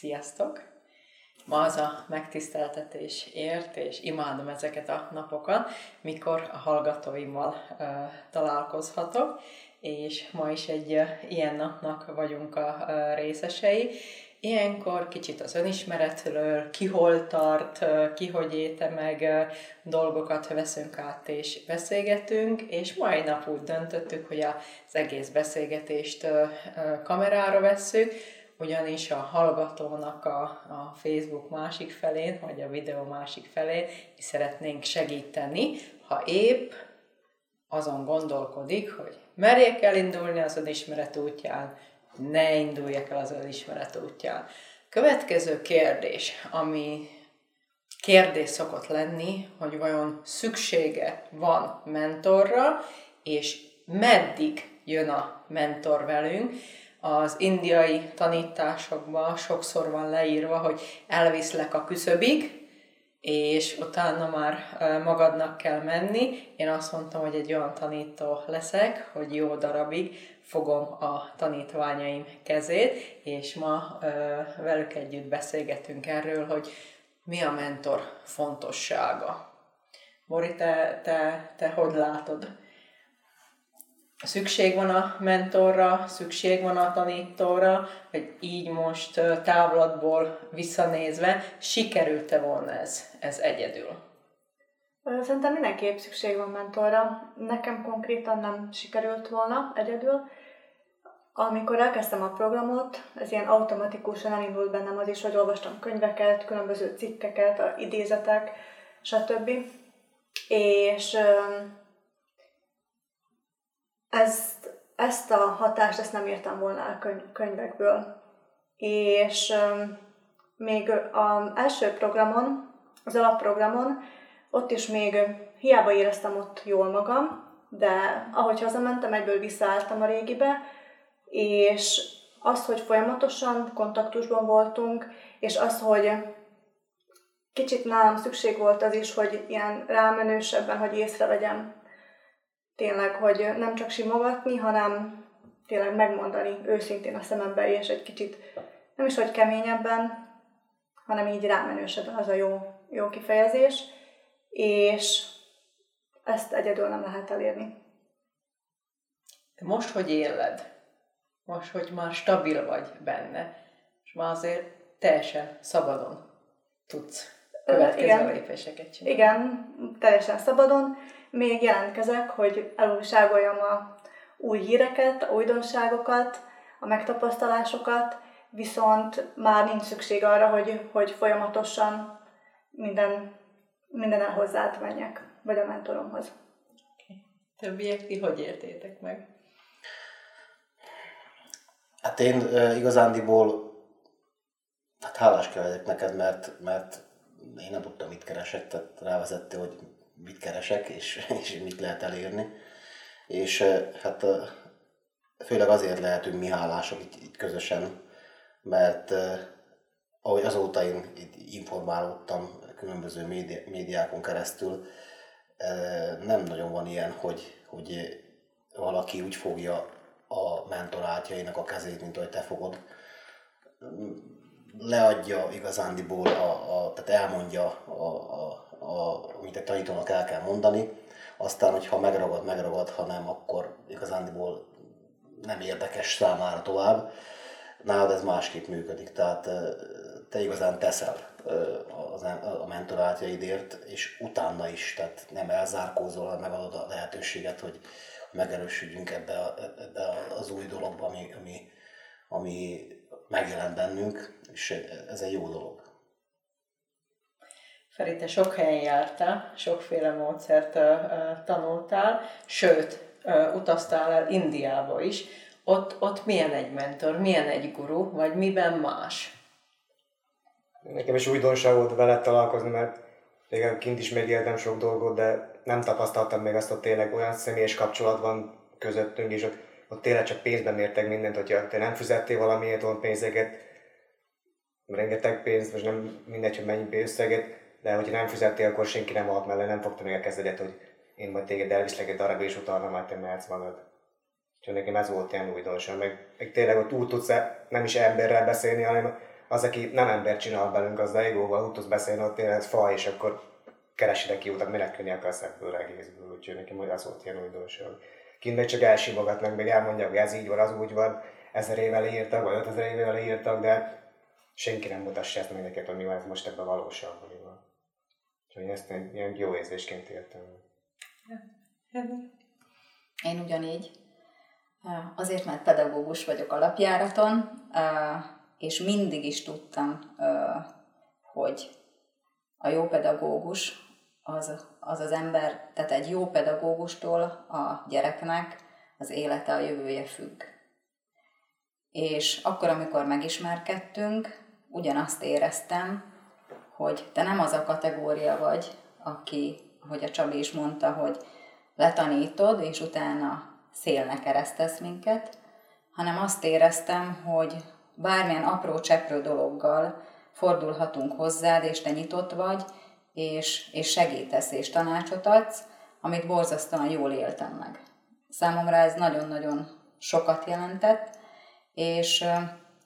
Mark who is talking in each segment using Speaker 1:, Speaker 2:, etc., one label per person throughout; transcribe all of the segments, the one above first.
Speaker 1: Sziasztok! Ma az a megtiszteltetés ért, és imádom ezeket a napokat, mikor a hallgatóimmal uh, találkozhatok, és ma is egy uh, ilyen napnak vagyunk a uh, részesei. Ilyenkor kicsit az önismeretről, ki hol tart, ki hogy éte meg dolgokat veszünk át és beszélgetünk, és mai nap úgy döntöttük, hogy az egész beszélgetést kamerára vesszük, ugyanis a hallgatónak a, a Facebook másik felén, vagy a videó másik felén is szeretnénk segíteni, ha épp azon gondolkodik, hogy merjek elindulni az önismeret útján, ne induljak el az önismeret útján. Következő kérdés, ami kérdés szokott lenni, hogy vajon szüksége van mentorra, és meddig jön a mentor velünk, az indiai tanításokban sokszor van leírva, hogy elviszlek a küszöbig, és utána már magadnak kell menni. Én azt mondtam, hogy egy olyan tanító leszek, hogy jó darabig fogom a tanítványaim kezét, és ma velük együtt beszélgetünk erről, hogy mi a mentor fontossága. Mori, te, te, te hogy látod? Szükség van a mentorra, szükség van a tanítóra, hogy így most távlatból visszanézve, sikerült-e volna ez, ez egyedül?
Speaker 2: Szerintem mindenképp szükség van mentorra. Nekem konkrétan nem sikerült volna egyedül. Amikor elkezdtem a programot, ez ilyen automatikusan elindult bennem az is, hogy olvastam könyveket, különböző cikkeket, idézetek, stb. És ezt, ezt a hatást ezt nem értem volna el könyv, könyvekből. És még az első programon, az alapprogramon, ott is még hiába éreztem ott jól magam, de ahogy hazamentem, egyből visszaálltam a régibe, és az, hogy folyamatosan kontaktusban voltunk, és az, hogy kicsit nálam szükség volt az is, hogy ilyen rámenősebben, hogy észrevegyem tényleg, hogy nem csak simogatni, hanem tényleg megmondani őszintén a szemembe, és egy kicsit nem is, hogy keményebben, hanem így rámenősebben az a jó, jó kifejezés, és ezt egyedül nem lehet elérni.
Speaker 1: Most, hogy éled, most, hogy már stabil vagy benne, és már azért teljesen szabadon tudsz következő igen, lépéseket csinálni.
Speaker 2: Igen, teljesen szabadon, még jelentkezek, hogy elújságoljam a új híreket, a újdonságokat, a megtapasztalásokat, viszont már nincs szükség arra, hogy, hogy folyamatosan minden, minden hozzád menjek, vagy a mentoromhoz.
Speaker 1: Okay. Többiek, ti hogy értétek meg?
Speaker 3: Hát én uh, igazándiból hát hálás kell neked, mert, mert én nem tudtam, mit keresek, tehát rávezette, hogy mit keresek, és, és mit lehet elérni. És hát főleg azért lehetünk mi hálások itt, itt közösen, mert ahogy azóta én itt informálódtam különböző médi, médiákon keresztül, nem nagyon van ilyen, hogy, hogy valaki úgy fogja a mentorátjainak a kezét, mint ahogy te fogod. Leadja igazándiból, a, a, tehát elmondja a, a, a, amit egy tanítónak el kell mondani, aztán, hogyha megragad, megragad, ha nem, akkor igazándiból nem érdekes számára tovább. Nálad ez másképp működik, tehát te igazán teszel a mentorátjaidért, és utána is, tehát nem elzárkózol, megadod a lehetőséget, hogy megerősödjünk ebbe, a, ebbe az új dologba, ami, ami, ami megjelent bennünk, és ez egy jó dolog.
Speaker 1: Feri, sok helyen jártál, sokféle módszert tanultál, sőt, utaztál el Indiába is. Ott, ott milyen egy mentor, milyen egy guru, vagy miben más?
Speaker 4: Nekem is újdonság volt vele találkozni, mert még kint is megéltem sok dolgot, de nem tapasztaltam még azt, hogy tényleg olyan személyes kapcsolat van közöttünk, és ott, ott tényleg csak pénzben mértek mindent, hogyha te nem fizettél valamiért olyan pénzeket, rengeteg pénzt, most nem mindegy, hogy mennyi pénzösszeget, de hogyha nem fizettél, akkor senki nem halt mellé, nem fogta meg a kezedet, hogy én majd téged elviszlek egy darab, és utána majd te mehetsz magad. Úgyhogy nekem ez volt ilyen újdonság, meg, meg tényleg ott úgy tudsz nem is emberrel beszélni, hanem az, aki nem ember csinál belünk, az a egóval úgy tudsz beszélni, ott tényleg fa, és akkor keresitek ki utat, menekülni akarsz ebből egészből, úgyhogy nekem hogy az volt ilyen újdonság. Kint meg csak elsimogatnak, meg elmondják, hogy ez így van, az úgy van, ezer évvel írtak, vagy ötezer évvel írtak, de senki nem mutassa ezt meg neked, hogy van ez most ebben valóságban. Úgyhogy ezt egy ilyen jó érzésként értem.
Speaker 5: Én ugyanígy. Azért, mert pedagógus vagyok alapjáraton, és mindig is tudtam, hogy a jó pedagógus az, az az ember, tehát egy jó pedagógustól a gyereknek az élete, a jövője függ. És akkor, amikor megismerkedtünk, ugyanazt éreztem, hogy te nem az a kategória vagy, aki, hogy a Csabi is mondta, hogy letanítod, és utána szélnek keresztesz minket, hanem azt éreztem, hogy bármilyen apró cseprő dologgal fordulhatunk hozzád, és te nyitott vagy, és, és segítesz és tanácsot adsz, amit borzasztóan jól éltem meg. Számomra ez nagyon-nagyon sokat jelentett, és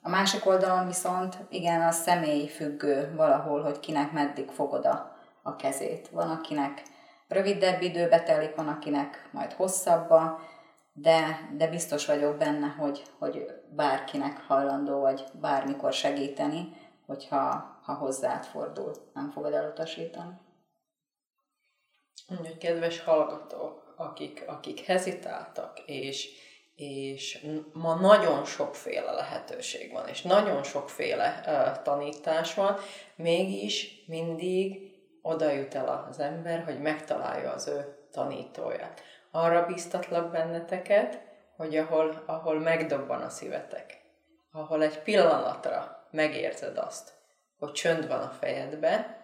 Speaker 5: a másik oldalon viszont igen, a személy függő valahol, hogy kinek meddig fogod a, a kezét. Van, akinek rövidebb időbe telik, van, akinek majd hosszabba, de, de biztos vagyok benne, hogy, hogy bárkinek hajlandó vagy bármikor segíteni, hogyha ha hozzád fordul, nem fogod elutasítani.
Speaker 1: Úgyhogy kedves hallgatók, akik, akik hezitáltak, és, és ma nagyon sokféle lehetőség van, és nagyon sokféle uh, tanítás van, mégis mindig oda jut el az ember, hogy megtalálja az ő tanítóját. Arra biztatlak benneteket, hogy ahol, ahol megdobban a szívetek, ahol egy pillanatra megérzed azt, hogy csönd van a fejedbe,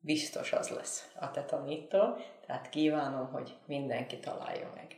Speaker 1: biztos az lesz a te tanító, tehát kívánom, hogy mindenki találja meg.